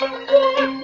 Yeah.